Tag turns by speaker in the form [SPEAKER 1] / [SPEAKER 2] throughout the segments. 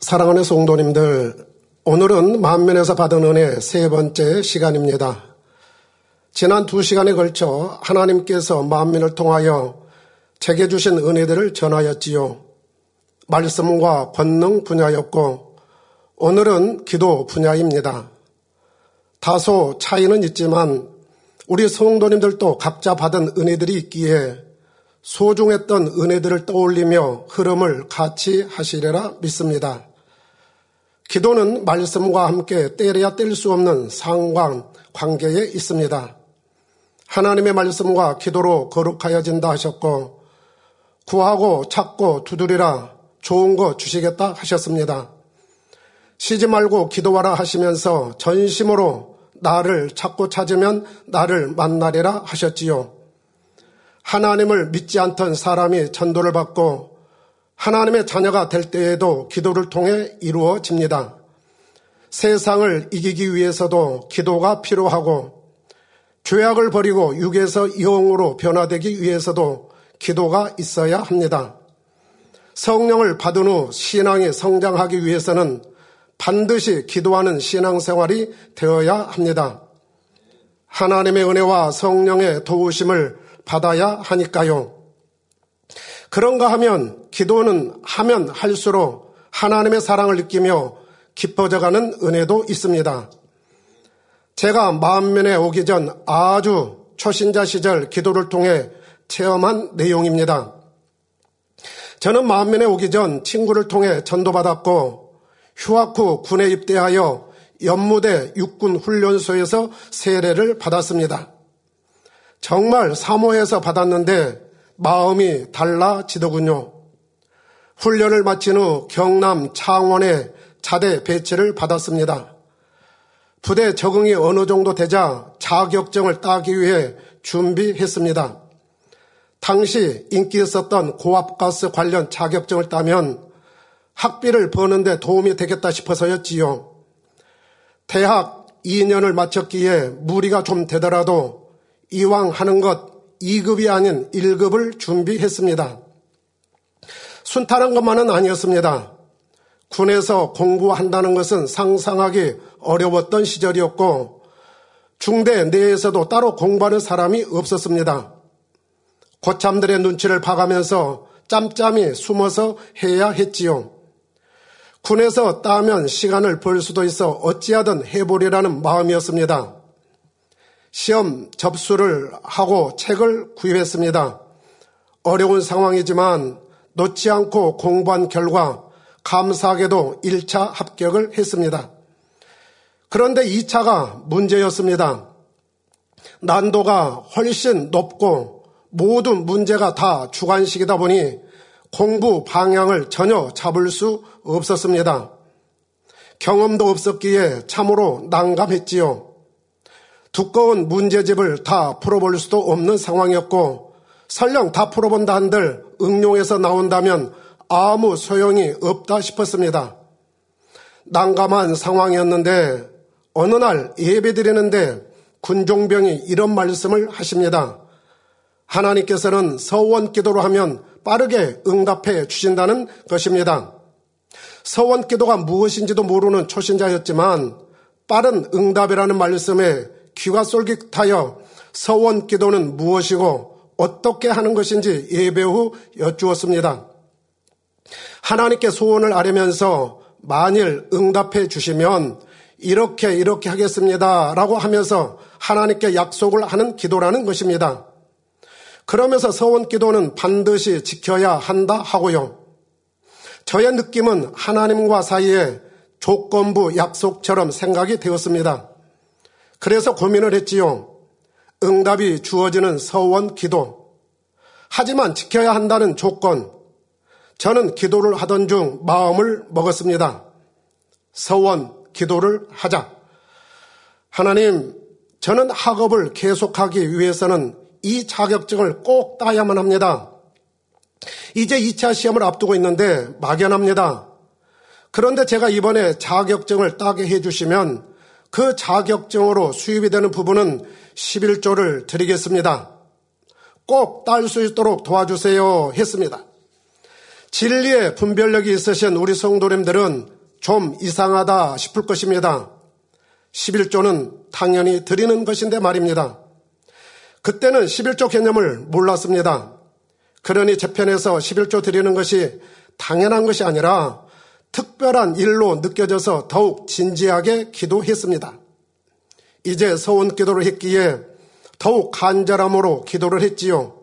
[SPEAKER 1] 사랑하는 성도님들, 오늘은 만면에서 받은 은혜 세 번째 시간입니다. 지난 두 시간에 걸쳐 하나님께서 만면을 통하여 제게 주신 은혜들을 전하였지요. 말씀과 권능 분야였고, 오늘은 기도 분야입니다. 다소 차이는 있지만, 우리 성도님들도 각자 받은 은혜들이 있기에 소중했던 은혜들을 떠올리며 흐름을 같이 하시리라 믿습니다. 기도는 말씀과 함께 때려야 뗄 수 없는 상관 관계에 있습니다. 하나님의 말씀과 기도로 거룩하여진다 하셨고 구하고 찾고 두드리라 좋은 거 주시겠다 하셨습니다. 쉬지 말고 기도하라 하시면서 전심으로 나를 찾고 찾으면 나를 만나리라 하셨지요. 하나님을 믿지 않던 사람이 전도를 받고 하나님의 자녀가 될 때에도 기도를 통해 이루어집니다. 세상을 이기기 위해서도 기도가 필요하고 죄악을 버리고 육에서 영으로 변화되기 위해서도 기도가 있어야 합니다. 성령을 받은 후 신앙이 성장하기 위해서는 반드시 기도하는 신앙생활이 되어야 합니다. 하나님의 은혜와 성령의 도우심을 받아야 하니까요. 그런가 하면 기도는 하면 할수록 하나님의 사랑을 느끼며 깊어져가는 은혜도 있습니다. 제가 마음면에 오기 전 아주 초신자 시절 기도를 통해 체험한 내용입니다. 저는 마음면에 오기 전 친구를 통해 전도받았고 휴학 후 군에 입대하여 연무대 육군 훈련소에서 세례를 받았습니다. 정말 사모해서 받았는데 마음이 달라지더군요. 훈련을 마친 후 경남 창원에 자대 배치를 받았습니다. 부대 적응이 어느 정도 되자 자격증을 따기 위해 준비했습니다. 당시 인기 있었던 고압가스 관련 자격증을 따면 학비를 버는데 도움이 되겠다 싶어서였지요. 대학 2년을 마쳤기에 무리가 좀 되더라도 이왕 하는 것 2급이 아닌 1급을 준비했습니다. 순탄한 것만은 아니었습니다. 군에서 공부한다는 것은 상상하기 어려웠던 시절이었고 중대 내에서도 따로 공부하는 사람이 없었습니다. 고참들의 눈치를 봐가면서 짬짬이 숨어서 해야 했지요. 군에서 따면 시간을 벌 수도 있어 어찌하든 해보리라는 마음이었습니다. 시험 접수를 하고 책을 구입했습니다. 어려운 상황이지만 놓지 않고 공부한 결과 감사하게도 1차 합격을 했습니다. 그런데 2차가 문제였습니다. 난도가 훨씬 높고 모든 문제가 다 주관식이다 보니 공부 방향을 전혀 잡을 수 없었습니다. 경험도 없었기에 참으로 난감했지요. 두꺼운 문제집을 다 풀어볼 수도 없는 상황이었고 설령 다 풀어본다 한들 응용해서 나온다면 아무 소용이 없다 싶었습니다. 난감한 상황이었는데 어느 날 예배 드리는데 군종병이 이런 말씀을 하십니다. 하나님께서는 서원 기도로 하면 빠르게 응답해 주신다는 것입니다. 서원 기도가 무엇인지도 모르는 초신자였지만 빠른 응답이라는 말씀에 귀가 쏠깃하여 서원 기도는 무엇이고 어떻게 하는 것인지 예배 후 여쭈었습니다. 하나님께 소원을 아뢰면서 만일 응답해 주시면 이렇게 이렇게 하겠습니다. 라고 하면서 하나님께 약속을 하는 기도라는 것입니다. 그러면서 서원 기도는 반드시 지켜야 한다 하고요. 저의 느낌은 하나님과 사이에 조건부 약속처럼 생각이 되었습니다. 그래서 고민을 했지요. 응답이 주어지는 서원 기도. 하지만 지켜야 한다는 조건. 저는 기도를 하던 중 마음을 먹었습니다. 서원 기도를 하자. 하나님, 저는 학업을 계속하기 위해서는 이 자격증을 꼭 따야만 합니다. 이제 2차 시험을 앞두고 있는데 막연합니다. 그런데 제가 이번에 자격증을 따게 해주시면 그 자격증으로 수입이 되는 부분은 11조를 드리겠습니다. 꼭 딸 수 있도록 도와주세요 했습니다. 진리의 분별력이 있으신 우리 성도님들은 좀 이상하다 싶을 것입니다. 11조는 당연히 드리는 것인데 말입니다. 그때는 11조 개념을 몰랐습니다. 그러니 재편에서 11조 드리는 것이 당연한 것이 아니라 특별한 일로 느껴져서 더욱 진지하게 기도했습니다. 이제 서원 기도를 했기에 더욱 간절함으로 기도를 했지요.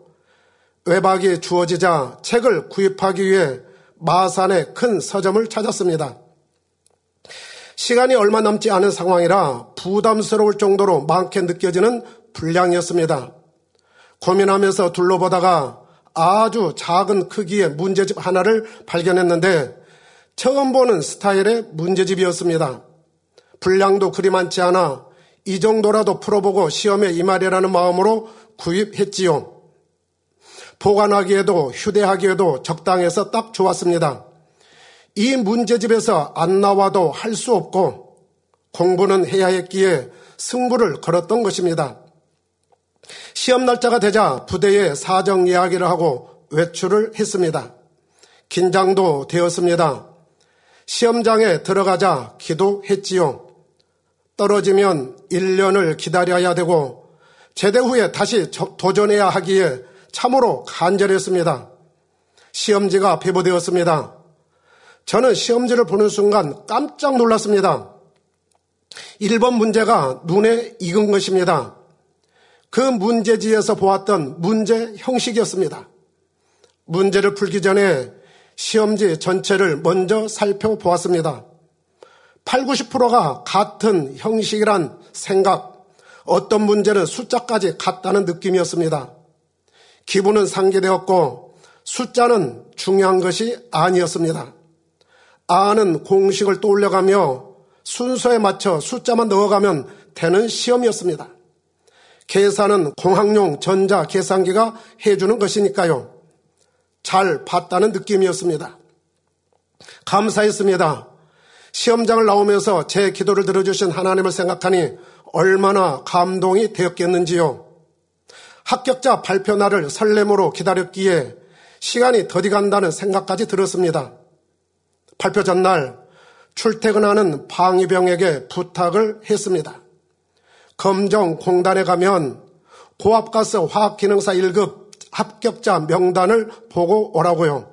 [SPEAKER 1] 외박이 주어지자 책을 구입하기 위해 마산의 큰 서점을 찾았습니다. 시간이 얼마 남지 않은 상황이라 부담스러울 정도로 많게 느껴지는 분량이었습니다. 고민하면서 둘러보다가 아주 작은 크기의 문제집 하나를 발견했는데 처음 보는 스타일의 문제집이었습니다. 분량도 그리 많지 않아 이 정도라도 풀어보고 시험에 임하리라는 마음으로 구입했지요. 보관하기에도 휴대하기에도 적당해서 딱 좋았습니다. 이 문제집에서 안 나와도 할 수 없고 공부는 해야 했기에 승부를 걸었던 것입니다. 시험 날짜가 되자 부대에 사정 이야기를 하고 외출을 했습니다. 긴장도 되었습니다. 시험장에 들어가자 기도했지요. 떨어지면 1년을 기다려야 되고 제대 후에 다시 도전해야 하기에 참으로 간절했습니다. 시험지가 배부되었습니다. 저는 시험지를 보는 순간 깜짝 놀랐습니다. 1번 문제가 눈에 익은 것입니다. 그 문제지에서 보았던 문제 형식이었습니다. 문제를 풀기 전에 시험지 전체를 먼저 살펴보았습니다. 8, 90%가 같은 형식이란 생각, 어떤 문제는 숫자까지 같다는 느낌이었습니다. 기분은 상기되었고 숫자는 중요한 것이 아니었습니다. 아는 공식을 떠올려가며 순서에 맞춰 숫자만 넣어가면 되는 시험이었습니다. 계산은 공학용 전자 계산기가 해주는 것이니까요. 잘 봤다는 느낌이었습니다. 감사했습니다. 시험장을 나오면서 제 기도를 들어주신 하나님을 생각하니 얼마나 감동이 되었겠는지요. 합격자 발표 날을 설렘으로 기다렸기에 시간이 더디 간다는 생각까지 들었습니다. 발표 전날 출퇴근하는 방위병에게 부탁을 했습니다. 검정공단에 가면 고압가스 화학기능사 1급 합격자 명단을 보고 오라고요.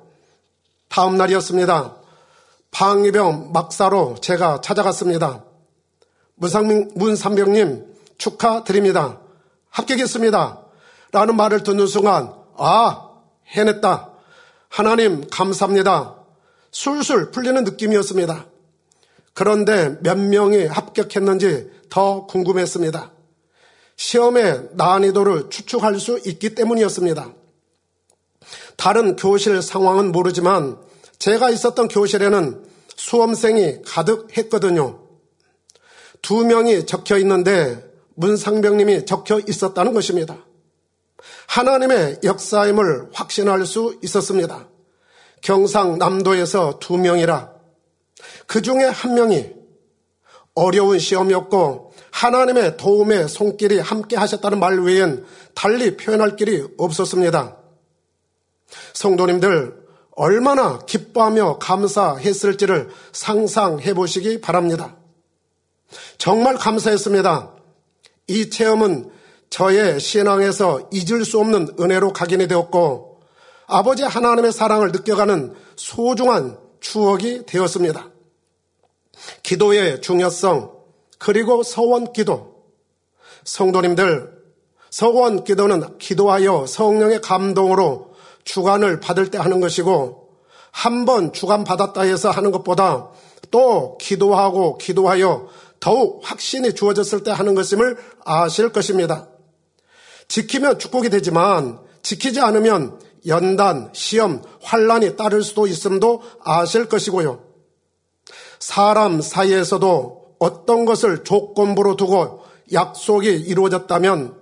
[SPEAKER 1] 다음 날이었습니다. 방위병 막사로 제가 찾아갔습니다. 문상민, 문삼병님 축하드립니다. 합격했습니다. 라는 말을 듣는 순간, 아, 해냈다. 하나님 감사합니다. 술술 풀리는 느낌이었습니다. 그런데 몇 명이 합격했는지 더 궁금했습니다. 시험의 난이도를 추측할 수 있기 때문이었습니다. 다른 교실 상황은 모르지만 제가 있었던 교실에는 수험생이 가득했거든요. 두 명이 적혀 있는데 문상병님이 적혀 있었다는 것입니다. 하나님의 역사임을 확신할 수 있었습니다. 경상남도에서 두 명이라 그 중에 한 명이 어려운 시험이었고 하나님의 도움의 손길이 함께 하셨다는 말 외엔 달리 표현할 길이 없었습니다. 성도님들 얼마나 기뻐하며 감사했을지를 상상해 보시기 바랍니다. 정말 감사했습니다. 이 체험은 저의 신앙에서 잊을 수 없는 은혜로 각인이 되었고 아버지 하나님의 사랑을 느껴가는 소중한 추억이 되었습니다. 기도의 중요성 그리고 서원 기도 성도님들 서원 기도는 기도하여 성령의 감동으로 주관을 받을 때 하는 것이고 한 번 주관 받았다 해서 하는 것보다 또 기도하고 기도하여 더욱 확신이 주어졌을 때 하는 것임을 아실 것입니다. 지키면 축복이 되지만 지키지 않으면 연단, 시험, 환란이 따를 수도 있음도 아실 것이고요. 사람 사이에서도 어떤 것을 조건부로 두고 약속이 이루어졌다면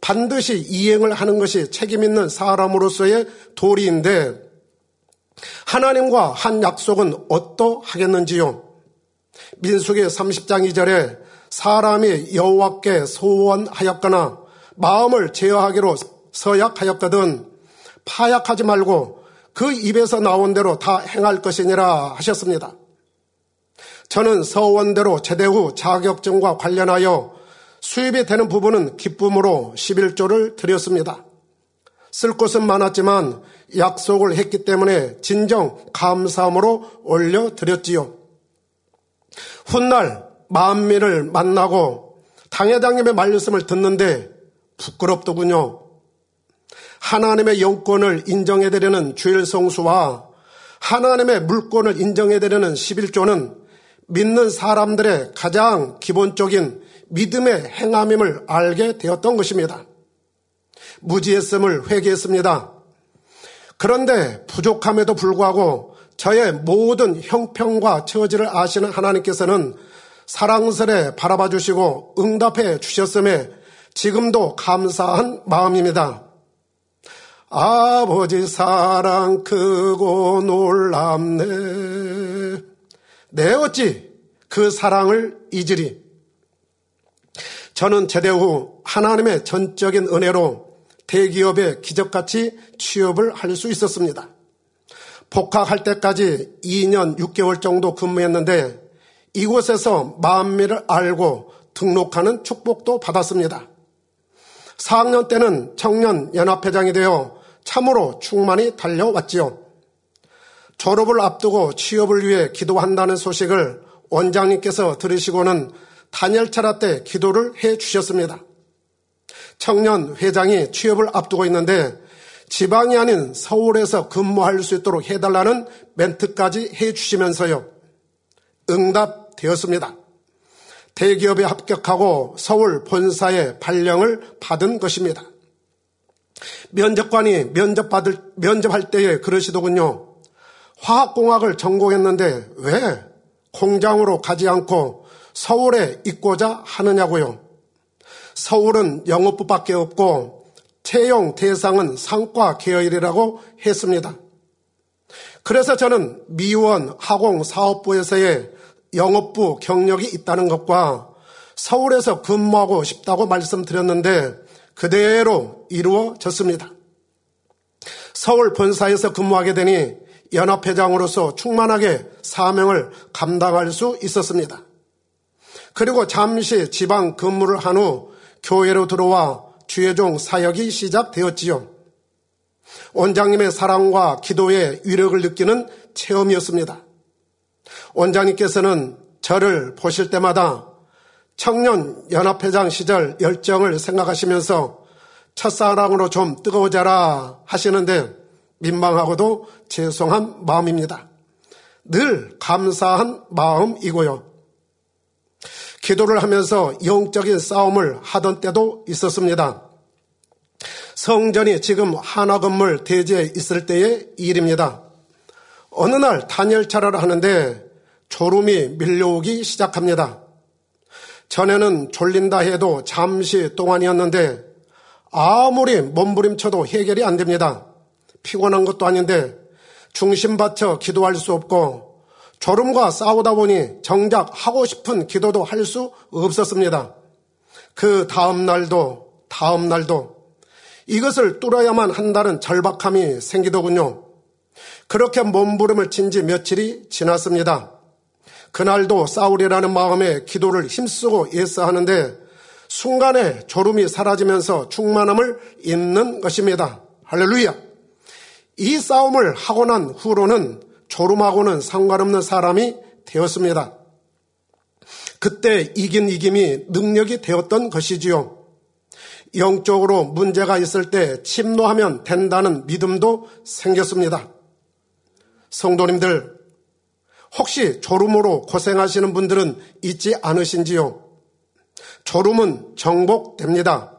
[SPEAKER 1] 반드시 이행을 하는 것이 책임 있는 사람으로서의 도리인데 하나님과 한 약속은 어떠하겠는지요? 민숙의 30장 2절에 사람이 여호와께 소원하였거나 마음을 제어하기로 서약하였거든 파약하지 말고 그 입에서 나온 대로 다 행할 것이니라 하셨습니다. 저는 서원대로 제대 후 자격증과 관련하여 수입이 되는 부분은 기쁨으로 11조를 드렸습니다. 쓸 곳은 많았지만 약속을 했기 때문에 진정 감사함으로 올려드렸지요. 훗날 만미를 만나고 당회장님의 말씀을 듣는데 부끄럽더군요. 하나님의 영권을 인정해드리는 주일 성수와 하나님의 물권을 인정해드리는 11조는 믿는 사람들의 가장 기본적인 믿음의 행함임을 알게 되었던 것입니다. 무지했음을 회개했습니다. 그런데 부족함에도 불구하고 저의 모든 형평과 처지를 아시는 하나님께서는 사랑스레 바라봐 주시고 응답해 주셨음에 지금도 감사한 마음입니다. 아버지 사랑 크고 놀랍네. 내 어찌 그 사랑을 잊으리. 저는 제대 후 하나님의 전적인 은혜로 대기업에 기적같이 취업을 할 수 있었습니다. 복학할 때까지 2년 6개월 정도 근무했는데 이곳에서 마음미를 알고 등록하는 축복도 받았습니다. 4학년 때는 청년 연합회장이 되어 참으로 충만히 달려왔지요. 졸업을 앞두고 취업을 위해 기도한다는 소식을 원장님께서 들으시고는 단열차라 때 기도를 해 주셨습니다. 청년 회장이 취업을 앞두고 있는데 지방이 아닌 서울에서 근무할 수 있도록 해달라는 멘트까지 해 주시면서요. 응답되었습니다. 대기업에 합격하고 서울 본사에 발령을 받은 것입니다. 면접관이 면접받을, 면접할 때에 그러시더군요. 화학공학을 전공했는데 왜 공장으로 가지 않고 서울에 있고자 하느냐고요. 서울은 영업부밖에 없고 채용 대상은 상과 계열이라고 했습니다. 그래서 저는 미원 하공사업부에서의 영업부 경력이 있다는 것과 서울에서 근무하고 싶다고 말씀드렸는데 그대로 이루어졌습니다. 서울 본사에서 근무하게 되니 연합회장으로서 충만하게 사명을 감당할 수 있었습니다. 그리고 잠시 지방 근무를 한 후 교회로 들어와 주의종 사역이 시작되었지요. 원장님의 사랑과 기도의 위력을 느끼는 체험이었습니다. 원장님께서는 저를 보실 때마다 청년 연합회장 시절 열정을 생각하시면서 첫사랑으로 좀 뜨거워져라 하시는데 민망하고도 죄송한 마음입니다. 늘 감사한 마음이고요. 기도를 하면서 영적인 싸움을 하던 때도 있었습니다. 성전이 지금 하나 건물 대지에 있을 때의 일입니다. 어느 날 단열차를 하는데 졸음이 밀려오기 시작합니다. 전에는 졸린다 해도 잠시 동안이었는데 아무리 몸부림쳐도 해결이 안 됩니다. 피곤한 것도 아닌데 중심 받쳐 기도할 수 없고 졸음과 싸우다 보니 정작 하고 싶은 기도도 할 수 없었습니다. 그 다음 날도 다음 날도 이것을 뚫어야만 한다는 절박함이 생기더군요. 그렇게 몸부림을 친 지 며칠이 지났습니다. 그날도 싸우리라는 마음에 기도를 힘쓰고 예스하는데 순간에 졸음이 사라지면서 충만함을 잊는 것입니다. 할렐루야! 이 싸움을 하고 난 후로는 졸음하고는 상관없는 사람이 되었습니다. 그때 이긴 이김이 능력이 되었던 것이지요. 영적으로 문제가 있을 때 침노하면 된다는 믿음도 생겼습니다. 성도님들, 혹시 졸음으로 고생하시는 분들은 있지 않으신지요? 졸음은 정복됩니다.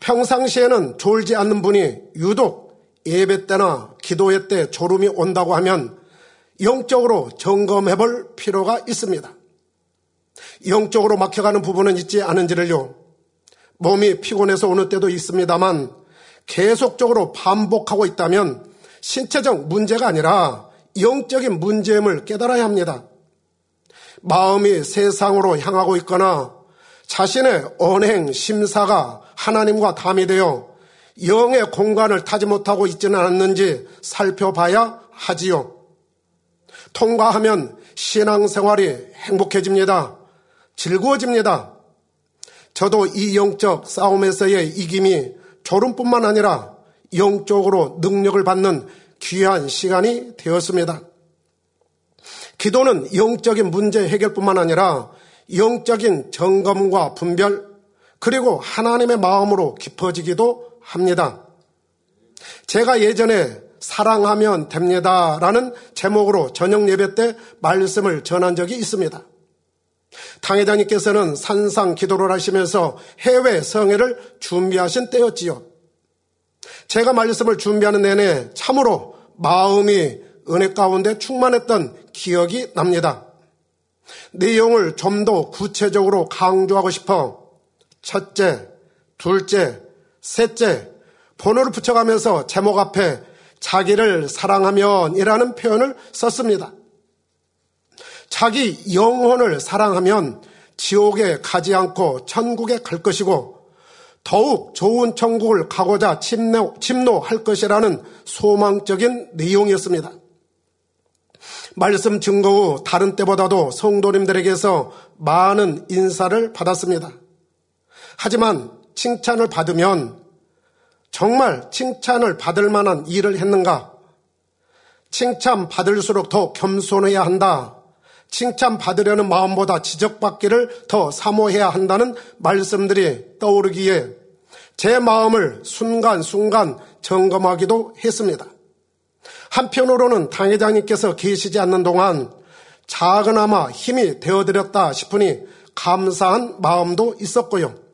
[SPEAKER 1] 평상시에는 졸지 않는 분이 유독 예배 때나 기도회 때 졸음이 온다고 하면 영적으로 점검해 볼 필요가 있습니다. 영적으로 막혀가는 부분은 있지 않은지를요. 몸이 피곤해서 오는 때도 있습니다만 계속적으로 반복하고 있다면 신체적 문제가 아니라 영적인 문제임을 깨달아야 합니다. 마음이 세상으로 향하고 있거나 자신의 언행, 심사가 하나님과 담이 되어 영의 공간을 타지 못하고 있지는 않았는지 살펴봐야 하지요. 통과하면 신앙생활이 행복해집니다. 즐거워집니다. 저도 이 영적 싸움에서의 이김이 졸음뿐만 아니라 영적으로 능력을 받는 귀한 시간이 되었습니다. 기도는 영적인 문제 해결뿐만 아니라 영적인 점검과 분별 그리고 하나님의 마음으로 깊어지기도 합니다. 제가 예전에 사랑하면 됩니다 라는 제목으로 저녁 예배 때 말씀을 전한 적이 있습니다. 당회장님께서는 산상 기도를 하시면서 해외 성회를 준비하신 때였지요. 제가 말씀을 준비하는 내내 참으로 마음이 은혜 가운데 충만했던 기억이 납니다. 내용을 좀 더 구체적으로 강조하고 싶어 첫째, 둘째, 셋째 번호를 붙여가면서 제목 앞에 자기를 사랑하면 이라는 표현을 썼습니다. 자기 영혼을 사랑하면 지옥에 가지 않고 천국에 갈 것이고 더욱 좋은 천국을 가고자 침노, 침노할 것이라는 소망적인 내용이었습니다. 말씀 증거 후 다른 때보다도 성도님들에게서 많은 인사를 받았습니다. 하지만 칭찬을 받으면 정말 칭찬을 받을 만한 일을 했는가? 칭찬 받을수록 더 겸손해야 한다. 칭찬 받으려는 마음보다 지적받기를 더 사모해야 한다는 말씀들이 떠오르기에 제 마음을 순간순간 점검하기도 했습니다. 한편으로는 당회장님께서 계시지 않는 동안 작은아마 힘이 되어드렸다 싶으니 감사한 마음도 있었고요.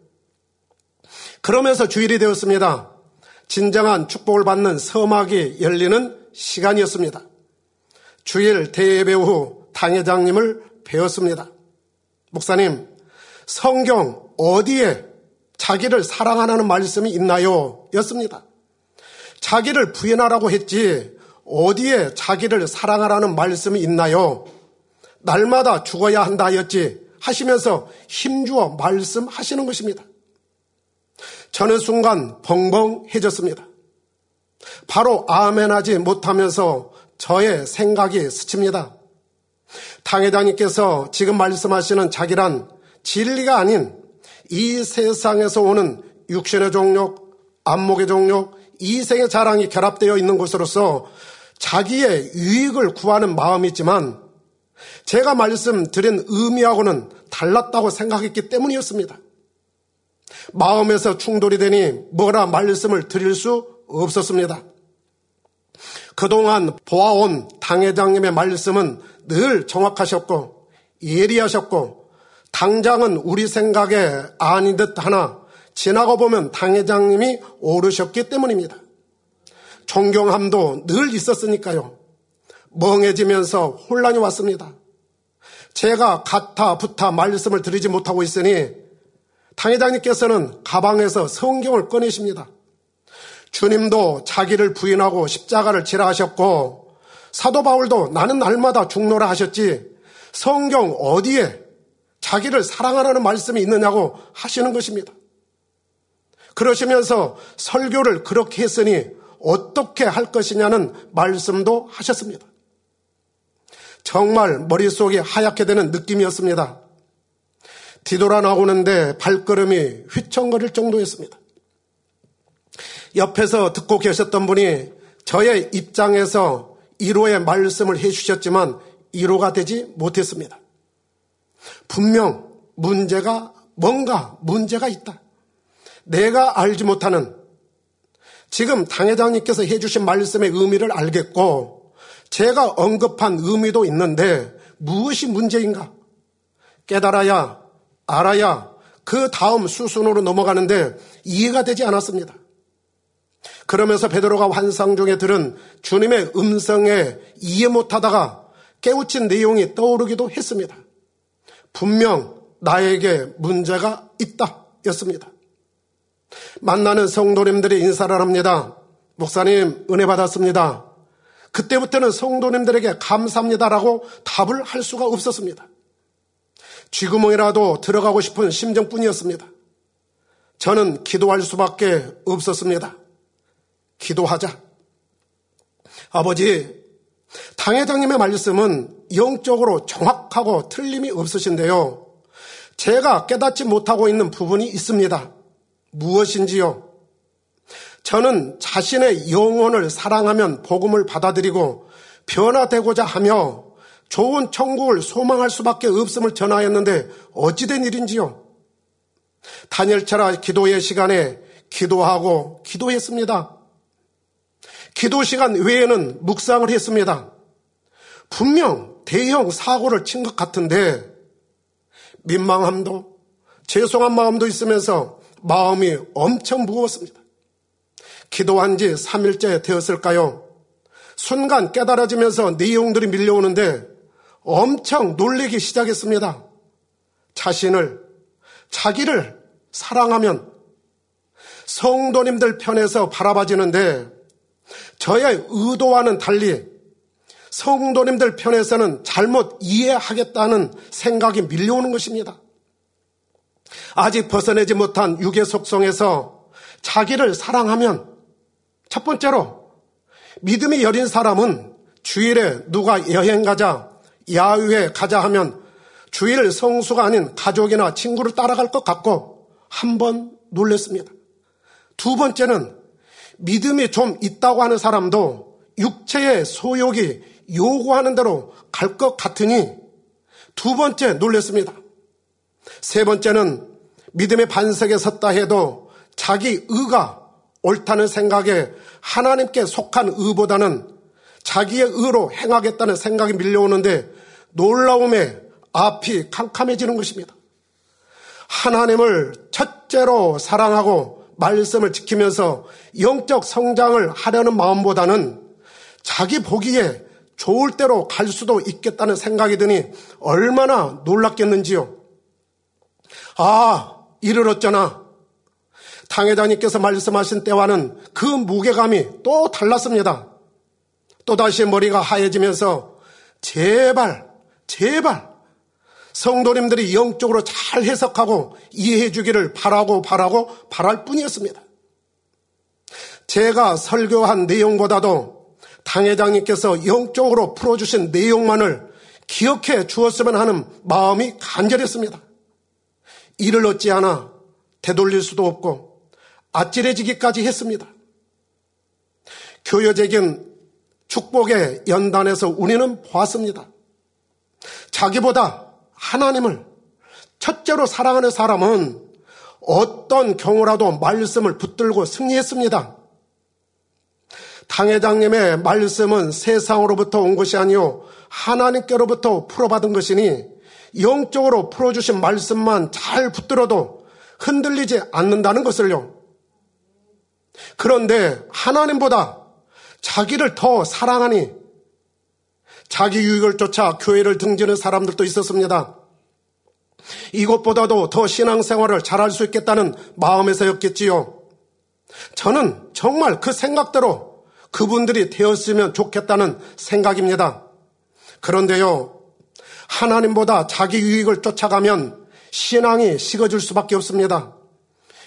[SPEAKER 1] 그러면서 주일이 되었습니다. 진정한 축복을 받는 서막이 열리는 시간이었습니다. 주일 대예배 후 당회장님을 배웠습니다. 목사님, 성경 어디에 자기를 사랑하라는 말씀이 있나요? 였습니다. 자기를 부인하라고 했지 어디에 자기를 사랑하라는 말씀이 있나요? 날마다 죽어야 한다 하였지 하시면서 힘주어 말씀하시는 것입니다. 저는 순간 벙벙해졌습니다. 바로 아멘하지 못하면서 저의 생각이 스칩니다. 당회장님께서 지금 말씀하시는 자기란 진리가 아닌 이 세상에서 오는 육신의 종욕, 안목의 종욕, 이생의 자랑이 결합되어 있는 것으로서 자기의 유익을 구하는 마음이 있지만 제가 말씀드린 의미하고는 달랐다고 생각했기 때문이었습니다. 마음에서 충돌이 되니 뭐라 말씀을 드릴 수 없었습니다. 그동안 보아온 당회장님의 말씀은 늘 정확하셨고 예리하셨고 당장은 우리 생각에 아닌 듯 하나 지나고 보면 당회장님이 오르셨기 때문입니다. 존경함도 늘 있었으니까요. 멍해지면서 혼란이 왔습니다. 제가 가타 부타 말씀을 드리지 못하고 있으니 당회장님께서는 가방에서 성경을 꺼내십니다. 주님도 자기를 부인하고 십자가를 지라 하셨고 사도 바울도 나는 날마다 죽노라 하셨지 성경 어디에 자기를 사랑하라는 말씀이 있느냐고 하시는 것입니다. 그러시면서 설교를 그렇게 했으니 어떻게 할 것이냐는 말씀도 하셨습니다. 정말 머릿속이 하얗게 되는 느낌이었습니다. 뒤돌아 나오는데 발걸음이 휘청거릴 정도였습니다. 옆에서 듣고 계셨던 분이 저의 입장에서 1호의 말씀을 해주셨지만 1호가 되지 못했습니다. 분명 문제가 뭔가 문제가 있다. 내가 알지 못하는 지금 당회장님께서 해주신 말씀의 의미를 알겠고 제가 언급한 의미도 있는데 무엇이 문제인가? 깨달아야 알아야 그 다음 수순으로 넘어가는데 이해가 되지 않았습니다. 그러면서 베드로가 환상 중에 들은 주님의 음성에 이해 못하다가 깨우친 내용이 떠오르기도 했습니다. 분명 나에게 문제가 있다 였습니다. 만나는 성도님들이 인사를 합니다. 목사님 은혜 받았습니다. 그때부터는 성도님들에게 감사합니다라고 답을 할 수가 없었습니다. 쥐구멍이라도 들어가고 싶은 심정뿐이었습니다. 저는 기도할 수밖에 없었습니다. 기도하자. 아버지, 당회장님의 말씀은 영적으로 정확하고 틀림이 없으신데요. 제가 깨닫지 못하고 있는 부분이 있습니다. 무엇인지요? 저는 자신의 영혼을 사랑하면 복음을 받아들이고 변화되고자 하며 좋은 천국을 소망할 수밖에 없음을 전하였는데 어찌된 일인지요? 단열철라 기도의 시간에 기도하고 기도했습니다. 기도 시간 외에는 묵상을 했습니다. 분명 대형 사고를 친 것 같은데 민망함도 죄송한 마음도 있으면서 마음이 엄청 무거웠습니다. 기도한 지 3일째 되었을까요? 순간 깨달아지면서 내용들이 밀려오는데 엄청 놀리기 시작했습니다. 자신을, 자기를 사랑하면 성도님들 편에서 바라봐지는데 저의 의도와는 달리 성도님들 편에서는 잘못 이해하겠다는 생각이 밀려오는 것입니다. 아직 벗어내지 못한 육의 속성에서 자기를 사랑하면 첫 번째로 믿음이 여린 사람은 주일에 누가 여행 가자, 야유회 가자 하면 주일 성수가 아닌 가족이나 친구를 따라갈 것 같고 한 번 놀랬습니다. 두 번째는 믿음이 좀 있다고 하는 사람도 육체의 소욕이 요구하는 대로 갈 것 같으니 두 번째 놀랬습니다. 세 번째는 믿음의 반석에 섰다 해도 자기 의가 옳다는 생각에 하나님께 속한 의보다는 자기의 의로 행하겠다는 생각이 밀려오는데 놀라움에 앞이 캄캄해지는 것입니다. 하나님을 첫째로 사랑하고 말씀을 지키면서 영적 성장을 하려는 마음보다는 자기 보기에 좋을 대로 갈 수도 있겠다는 생각이 드니 얼마나 놀랐겠는지요. 아, 어쩌나. 당회장님께서 말씀하신 때와는 그 무게감이 또 달랐습니다. 또다시 머리가 하얘지면서 제발, 제발 성도님들이 영적으로 잘 해석하고 이해해 주기를 바라고 바라고 바랄 뿐이었습니다. 제가 설교한 내용보다도 당회장님께서 영적으로 풀어주신 내용만을 기억해 주었으면 하는 마음이 간절했습니다. 이를 어찌하나 되돌릴 수도 없고 아찔해지기까지 했습니다. 교여적인 축복의 연단에서 우리는 보았습니다. 자기보다 하나님을 첫째로 사랑하는 사람은 어떤 경우라도 말씀을 붙들고 승리했습니다. 당회장님의 말씀은 세상으로부터 온 것이 아니요 하나님께로부터 풀어받은 것이니 영적으로 풀어주신 말씀만 잘 붙들어도 흔들리지 않는다는 것을요. 그런데 하나님보다 자기를 더 사랑하니 자기 유익을 쫓아 교회를 등지는 사람들도 있었습니다. 이것보다도 더 신앙생활을 잘할 수 있겠다는 마음에서였겠지요. 저는 정말 그 생각대로 그분들이 되었으면 좋겠다는 생각입니다. 그런데요, 하나님보다 자기 유익을 쫓아가면 신앙이 식어질 수밖에 없습니다.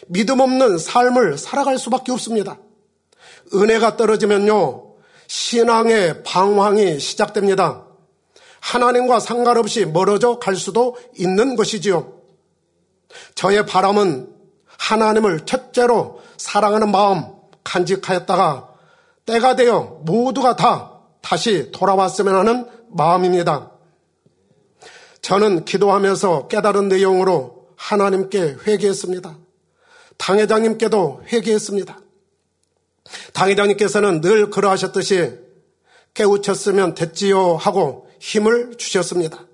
[SPEAKER 1] 믿음 없는 삶을 살아갈 수밖에 없습니다. 은혜가 떨어지면요, 신앙의 방황이 시작됩니다. 하나님과 상관없이 멀어져 갈 수도 있는 것이지요. 저의 바람은 하나님을 첫째로 사랑하는 마음 간직하였다가 때가 되어 모두가 다 다시 돌아왔으면 하는 마음입니다. 저는 기도하면서 깨달은 내용으로 하나님께 회개했습니다. 당회장님께도 회개했습니다. 당회장님께서는 늘 그러하셨듯이 깨우쳤으면 됐지요 하고 힘을 주셨습니다.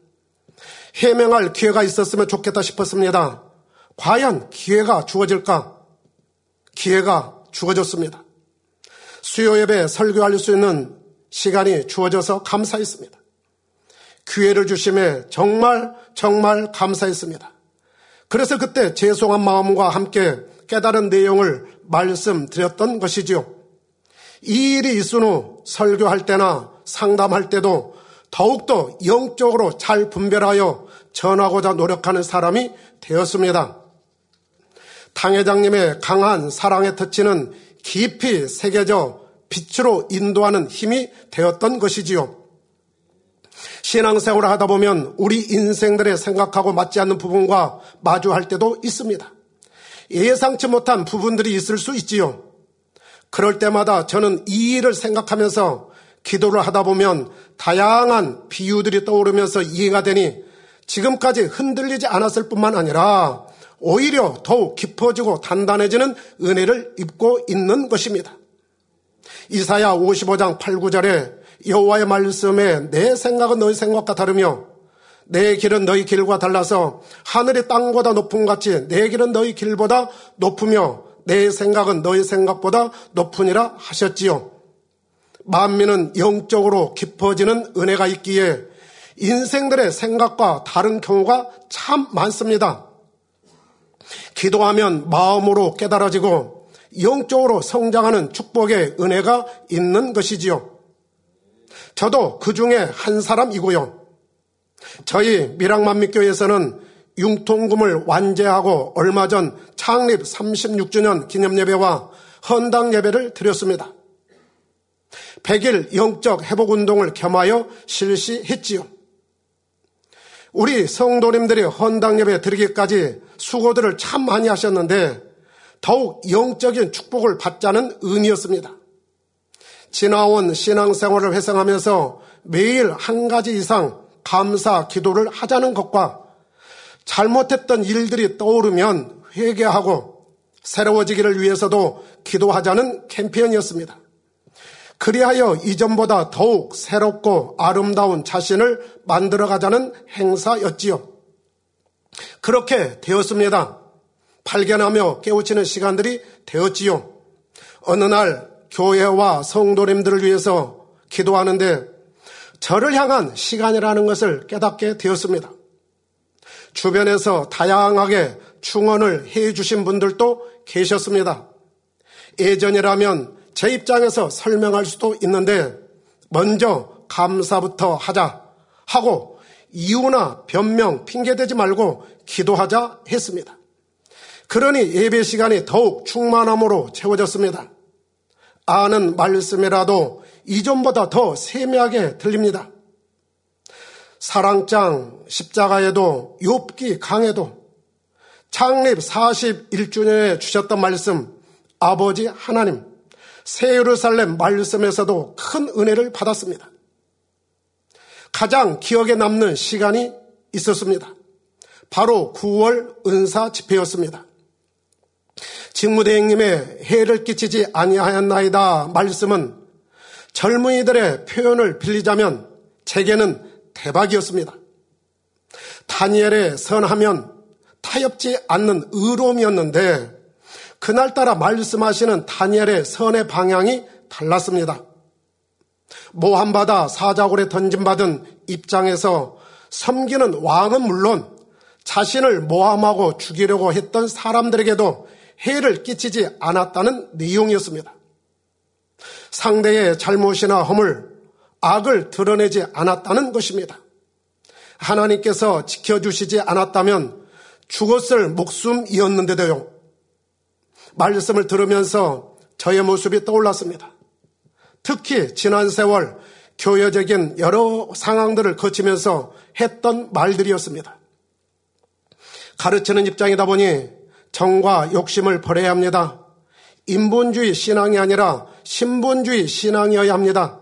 [SPEAKER 1] 해명할 기회가 있었으면 좋겠다 싶었습니다. 과연 기회가 주어질까? 기회가 주어졌습니다. 수요 예배 설교할 수 있는 시간이 주어져서 감사했습니다. 기회를 주심에 정말 정말 감사했습니다. 그래서 그때 죄송한 마음과 함께 깨달은 내용을 말씀드렸던 것이지요. 이 일이 있은 후 설교할 때나 상담할 때도 더욱더 영적으로 잘 분별하여 전하고자 노력하는 사람이 되었습니다. 당회장님의 강한 사랑의 터치는 깊이 새겨져 빛으로 인도하는 힘이 되었던 것이지요. 신앙생활을 하다 보면 우리 인생들의 생각하고 맞지 않는 부분과 마주할 때도 있습니다. 예상치 못한 부분들이 있을 수 있지요. 그럴 때마다 저는 이 일을 생각하면서 기도를 하다 보면 다양한 비유들이 떠오르면서 이해가 되니 지금까지 흔들리지 않았을 뿐만 아니라 오히려 더욱 깊어지고 단단해지는 은혜를 입고 있는 것입니다. 이사야 55장 8, 9절에 여호와의 말씀에 내 생각은 너희 생각과 다르며 내 길은 너희 길과 달라서 하늘이 땅보다 높은 같이 내 길은 너희 길보다 높으며 내 생각은 너희 생각보다 높으니라 하셨지요. 만민은 영적으로 깊어지는 은혜가 있기에 인생들의 생각과 다른 경우가 참 많습니다. 기도하면 마음으로 깨달아지고 영적으로 성장하는 축복의 은혜가 있는 것이지요. 저도 그 중에 한 사람이고요. 저희 미랑만미교에서는 융통금을 완제하고 얼마 전 창립 36주년 기념예배와 헌당 예배를 드렸습니다. 100일 영적 회복 운동을 겸하여 실시했지요. 우리 성도님들이 헌당 예배 드리기까지 수고들을 참 많이 하셨는데 더욱 영적인 축복을 받자는 의미였습니다. 지나온 신앙생활을 회상하면서 매일 한 가지 이상 감사 기도를 하자는 것과 잘못했던 일들이 떠오르면 회개하고 새로워지기를 위해서도 기도하자는 캠페인이었습니다. 그리하여 이전보다 더욱 새롭고 아름다운 자신을 만들어가자는 행사였지요. 그렇게 되었습니다. 발견하며 깨우치는 시간들이 되었지요. 어느 날 교회와 성도님들을 위해서 기도하는데 저를 향한 시간이라는 것을 깨닫게 되었습니다. 주변에서 다양하게 충원을 해 주신 분들도 계셨습니다. 예전이라면 제 입장에서 설명할 수도 있는데 먼저 감사부터 하자 하고 이유나 변명, 핑계대지 말고 기도하자 했습니다. 그러니 예배 시간이 더욱 충만함으로 채워졌습니다. 아는 말씀이라도 이전보다 더 세미하게 들립니다. 사랑장 십자가에도 욥기 강에도 창립 41주년에 주셨던 말씀 아버지 하나님 새 예루살렘 말씀에서도 큰 은혜를 받았습니다. 가장 기억에 남는 시간이 있었습니다. 바로 9월 은사 집회였습니다. 직무대행님의 해를 끼치지 아니하였나이다 말씀은 젊은이들의 표현을 빌리자면 제게는 대박이었습니다. 다니엘의 선하면 타협지 않는 의로움이었는데 그날따라 말씀하시는 다니엘의 선의 방향이 달랐습니다. 모함받아 사자골에 던짐받은 입장에서 섬기는 왕은 물론 자신을 모함하고 죽이려고 했던 사람들에게도 해를 끼치지 않았다는 내용이었습니다. 상대의 잘못이나 허물, 악을 드러내지 않았다는 것입니다. 하나님께서 지켜주시지 않았다면 죽었을 목숨이었는데도요. 말씀을 들으면서 저의 모습이 떠올랐습니다. 특히 지난 세월 교회적인 여러 상황들을 거치면서 했던 말들이었습니다. 가르치는 입장이다 보니 정과 욕심을 버려야 합니다. 인본주의 신앙이 아니라 신본주의 신앙이어야 합니다.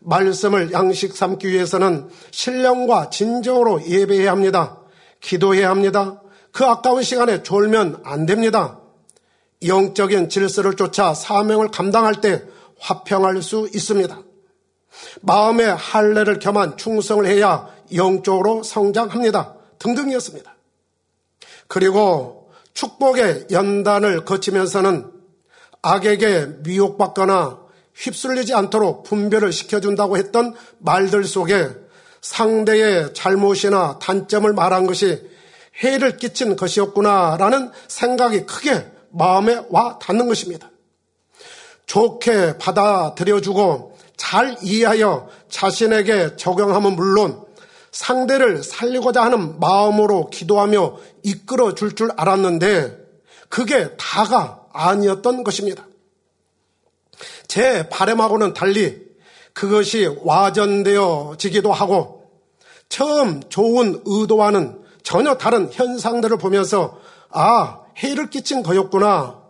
[SPEAKER 1] 말씀을 양식 삼기 위해서는 신령과 진정으로 예배해야 합니다. 기도해야 합니다. 그 아까운 시간에 졸면 안 됩니다. 영적인 질서를 쫓아 사명을 감당할 때 화평할 수 있습니다. 마음의 할례를 겸한 충성을 해야 영적으로 성장합니다. 등등이었습니다. 그리고 축복의 연단을 거치면서는 악에게 미혹받거나 휩쓸리지 않도록 분별을 시켜준다고 했던 말들 속에 상대의 잘못이나 단점을 말한 것이 해를 끼친 것이었구나라는 생각이 크게 마음에 와 닿는 것입니다. 좋게 받아들여주고 잘 이해하여 자신에게 적용하면 물론 상대를 살리고자 하는 마음으로 기도하며 이끌어 줄 줄 알았는데 그게 다가 아니었던 것입니다. 제 바램하고는 달리 그것이 와전되어지기도 하고 처음 좋은 의도와는 전혀 다른 현상들을 보면서 아, 해를 끼친 거였구나.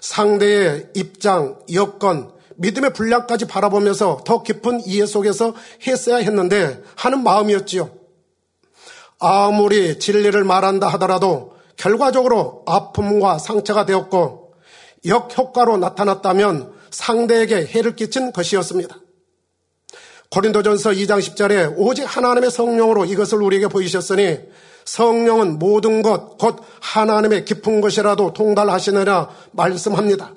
[SPEAKER 1] 상대의 입장, 여건, 믿음의 분량까지 바라보면서 더 깊은 이해 속에서 했어야 했는데 하는 마음이었지요. 아무리 진리를 말한다 하더라도 결과적으로 아픔과 상처가 되었고 역효과로 나타났다면 상대에게 해를 끼친 것이었습니다. 고린도전서 2장 10절에 오직 하나님의 성령으로 이것을 우리에게 보이셨으니 성령은 모든 것, 곧 하나님의 깊은 것이라도 통달하시느라 말씀합니다.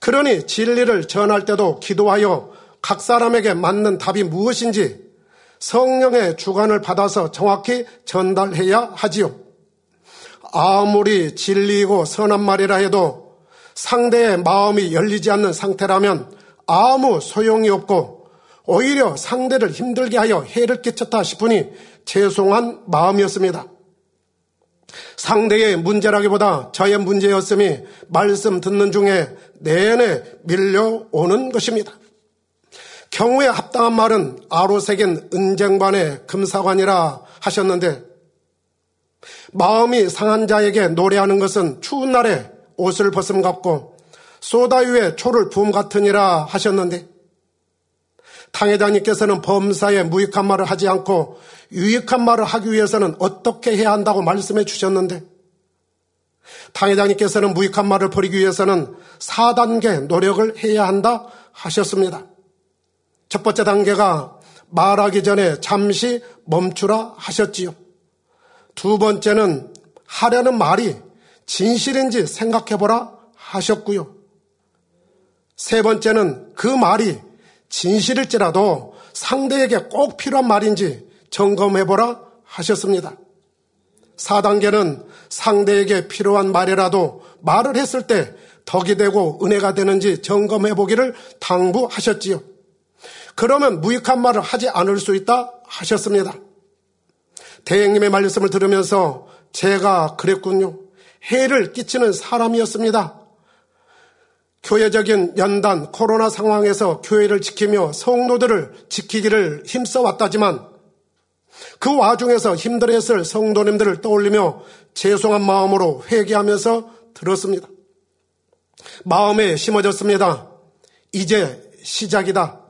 [SPEAKER 1] 그러니 진리를 전할 때도 기도하여 각 사람에게 맞는 답이 무엇인지 성령의 주관을 받아서 정확히 전달해야 하지요. 아무리 진리이고 선한 말이라 해도 상대의 마음이 열리지 않는 상태라면 아무 소용이 없고 오히려 상대를 힘들게 하여 해를 끼쳤다 싶으니 죄송한 마음이었습니다. 상대의 문제라기보다 저의 문제였음이 말씀 듣는 중에 내내 밀려오는 것입니다. 경우에 합당한 말은 아로색인 은쟁반의 금사관이라 하셨는데 마음이 상한 자에게 노래하는 것은 추운 날에 옷을 벗음 같고 소다 위에 초를 부음 같으니라 하셨는데 당회장님께서는 범사에 무익한 말을 하지 않고 유익한 말을 하기 위해서는 어떻게 해야 한다고 말씀해 주셨는데 당회장님께서는 무익한 말을 버리기 위해서는 4단계 노력을 해야 한다 하셨습니다. 첫 번째 단계가 말하기 전에 잠시 멈추라 하셨지요. 두 번째는 하려는 말이 진실인지 생각해보라 하셨고요. 세 번째는 그 말이 진실일지라도 상대에게 꼭 필요한 말인지 점검해보라 하셨습니다. 4단계는 상대에게 필요한 말이라도 말을 했을 때 덕이 되고 은혜가 되는지 점검해 보기를 당부하셨지요. 그러면 무익한 말을 하지 않을 수 있다 하셨습니다. 대행님의 말씀을 들으면서 제가 그랬군요. 해를 끼치는 사람이었습니다. 교회적인 연단 코로나 상황에서 교회를 지키며 성도들을 지키기를 힘써 왔다지만 그 와중에서 힘들었을 성도님들을 떠올리며 죄송한 마음으로 회개하면서 들었습니다. 마음에 심어졌습니다. 이제 시작이다.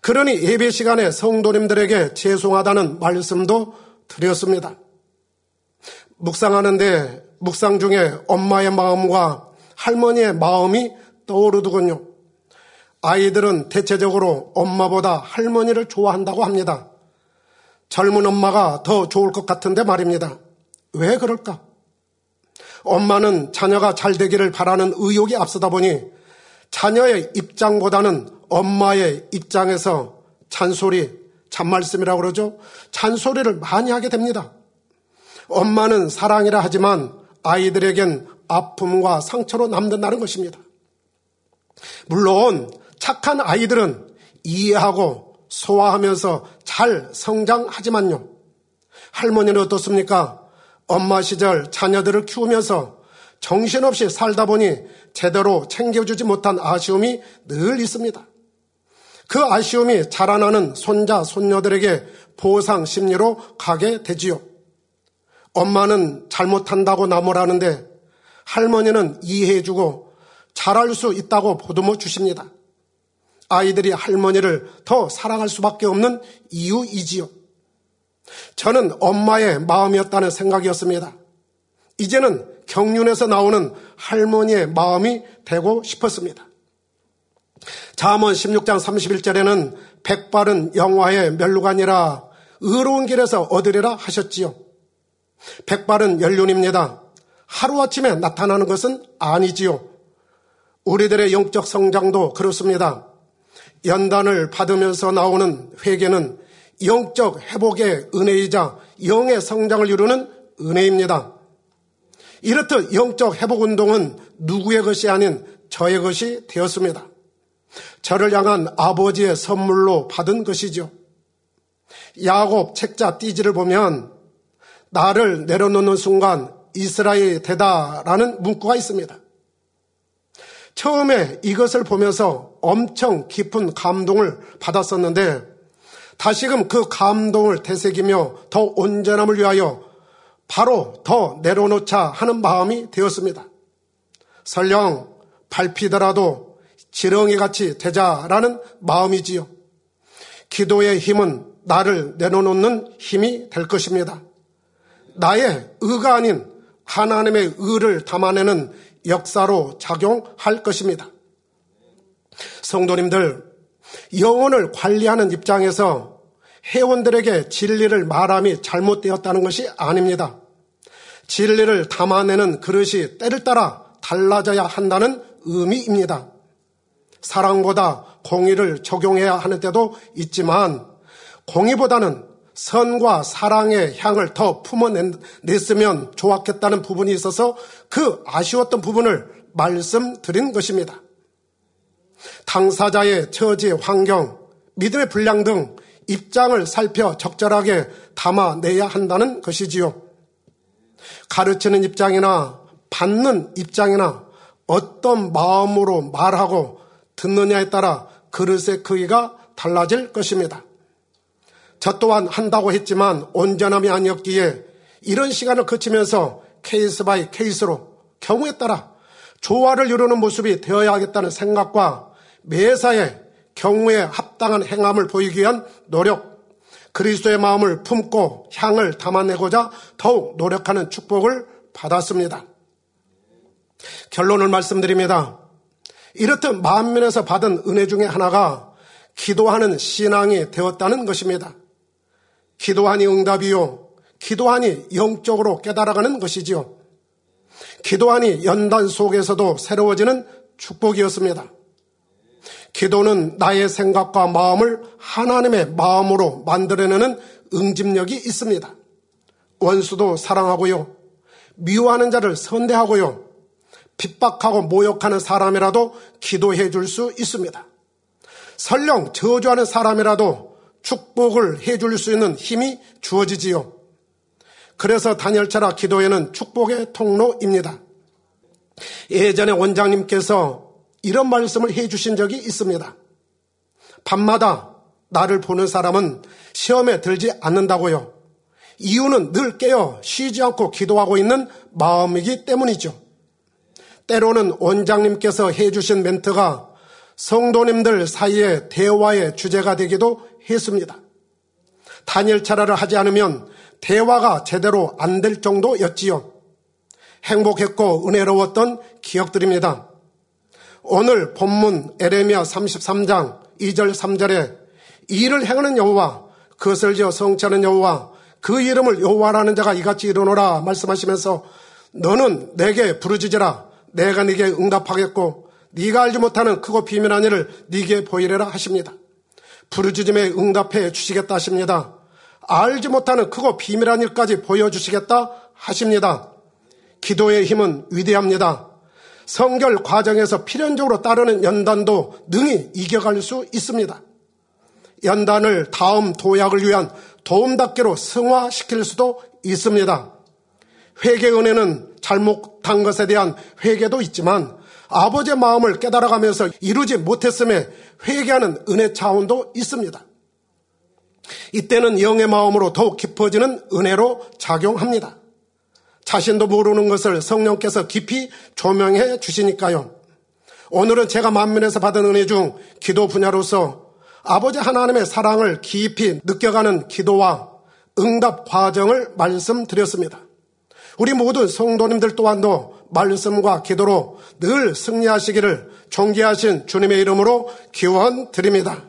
[SPEAKER 1] 그러니 예배 시간에 성도님들에게 죄송하다는 말씀도 드렸습니다. 묵상하는데 묵상 중에 엄마의 마음과 할머니의 마음이 떠오르더군요. 아이들은 대체적으로 엄마보다 할머니를 좋아한다고 합니다. 젊은 엄마가 더 좋을 것 같은데 말입니다. 왜 그럴까? 엄마는 자녀가 잘 되기를 바라는 의욕이 앞서다 보니 자녀의 입장보다는 엄마의 입장에서 잔소리, 잔말씀이라고 그러죠. 잔소리를 많이 하게 됩니다. 엄마는 사랑이라 하지만 아이들에겐 아픔과 상처로 남는다는 것입니다. 물론 착한 아이들은 이해하고 소화하면서 잘 성장하지만요. 할머니는 어떻습니까? 엄마 시절 자녀들을 키우면서 정신없이 살다 보니 제대로 챙겨주지 못한 아쉬움이 늘 있습니다. 그 아쉬움이 자라나는 손자, 손녀들에게 보상 심리로 가게 되지요. 엄마는 잘못한다고 나무라는데 할머니는 이해해주고 잘할 수 있다고 보듬어 주십니다. 아이들이 할머니를 더 사랑할 수밖에 없는 이유이지요. 저는 엄마의 마음이었다는 생각이었습니다. 이제는 경륜에서 나오는 할머니의 마음이 되고 싶었습니다. 잠언 16장 31절에는 백발은 영화의 멸루관이라 의로운 길에서 얻으리라 하셨지요. 백발은 연륜입니다. 하루아침에 나타나는 것은 아니지요. 우리들의 영적 성장도 그렇습니다. 연단을 받으면서 나오는 회개는 영적 회복의 은혜이자 영의 성장을 이루는 은혜입니다. 이렇듯 영적 회복 운동은 누구의 것이 아닌 저의 것이 되었습니다. 저를 향한 아버지의 선물로 받은 것이죠. 야곱 책자 띠지를 보면 나를 내려놓는 순간 이스라엘 되다라는 문구가 있습니다. 처음에 이것을 보면서 엄청 깊은 감동을 받았었는데 다시금 그 감동을 되새기며 더 온전함을 위하여 바로 더 내려놓자 하는 마음이 되었습니다. 설령 밟히더라도 지렁이 같이 되자라는 마음이지요. 기도의 힘은 나를 내려놓는 힘이 될 것입니다. 나의 의가 아닌 하나님의 의를 담아내는 역사로 작용할 것입니다. 성도님들, 영혼을 관리하는 입장에서 회원들에게 진리를 말함이 잘못되었다는 것이 아닙니다. 진리를 담아내는 그릇이 때를 따라 달라져야 한다는 의미입니다. 사랑보다 공의를 적용해야 하는 때도 있지만 공의보다는 선과 사랑의 향을 더 품어냈으면 좋았겠다는 부분이 있어서 그 아쉬웠던 부분을 말씀드린 것입니다. 당사자의 처지, 환경, 믿음의 분량 등 입장을 살펴 적절하게 담아내야 한다는 것이지요. 가르치는 입장이나 받는 입장이나 어떤 마음으로 말하고 듣느냐에 따라 그릇의 크기가 달라질 것입니다. 저 또한 한다고 했지만 온전함이 아니었기에 이런 시간을 거치면서 case by case로 경우에 따라 조화를 이루는 모습이 되어야겠다는 생각과 매사에 경우에 합당한 행함을 보이기 위한 노력, 그리스도의 마음을 품고 향을 담아내고자 더욱 노력하는 축복을 받았습니다. 결론을 말씀드립니다. 이렇듯 만민에서 받은 은혜 중에 하나가 기도하는 신앙이 되었다는 것입니다. 기도하니 응답이요. 기도하니 영적으로 깨달아가는 것이지요. 기도하니 연단 속에서도 새로워지는 축복이었습니다. 기도는 나의 생각과 마음을 하나님의 마음으로 만들어내는 응집력이 있습니다. 원수도 사랑하고요. 미워하는 자를 선대하고요. 핍박하고 모욕하는 사람이라도 기도해 줄 수 있습니다. 설령 저주하는 사람이라도 축복을 해줄 수 있는 힘이 주어지지요. 그래서 단열차라 기도에는 축복의 통로입니다. 예전에 원장님께서 이런 말씀을 해 주신 적이 있습니다. 밤마다 나를 보는 사람은 시험에 들지 않는다고요. 이유는 늘 깨어 쉬지 않고 기도하고 있는 마음이기 때문이죠. 때로는 원장님께서 해주신 멘트가 성도님들 사이에 대화의 주제가 되기도 했습니다. 단일 차라를 하지 않으면 대화가 제대로 안 될 정도였지요. 행복했고 은혜로웠던 기억들입니다. 오늘 본문 에레미야 33장 2절 3절에 일을 행하는 여호와 그것을 지어 성취하는 여호와 그 이름을 여호와라는 자가 이같이 이르노라 말씀하시면서 너는 내게 부르짖으라 내가 네게 응답하겠고 네가 알지 못하는 크고 비밀한 일을 네게 보이래라 하십니다. 부르짖음에 응답해 주시겠다 하십니다. 알지 못하는 크고 비밀한 일까지 보여주시겠다 하십니다. 기도의 힘은 위대합니다. 성결 과정에서 필연적으로 따르는 연단도 능히 이겨갈 수 있습니다. 연단을 다음 도약을 위한 도움닫기로 승화시킬 수도 있습니다. 회개 은혜는 잘못한 것에 대한 회개도 있지만 아버지의 마음을 깨달아가면서 이루지 못했음에 회개하는 은혜 차원도 있습니다. 이때는 영의 마음으로 더욱 깊어지는 은혜로 작용합니다. 자신도 모르는 것을 성령께서 깊이 조명해 주시니까요. 오늘은 제가 만면에서 받은 은혜 중 기도 분야로서 아버지 하나님의 사랑을 깊이 느껴가는 기도와 응답 과정을 말씀드렸습니다. 우리 모든 성도님들 또한도 말씀과 기도로 늘 승리하시기를 존귀하신 주님의 이름으로 기원 드립니다.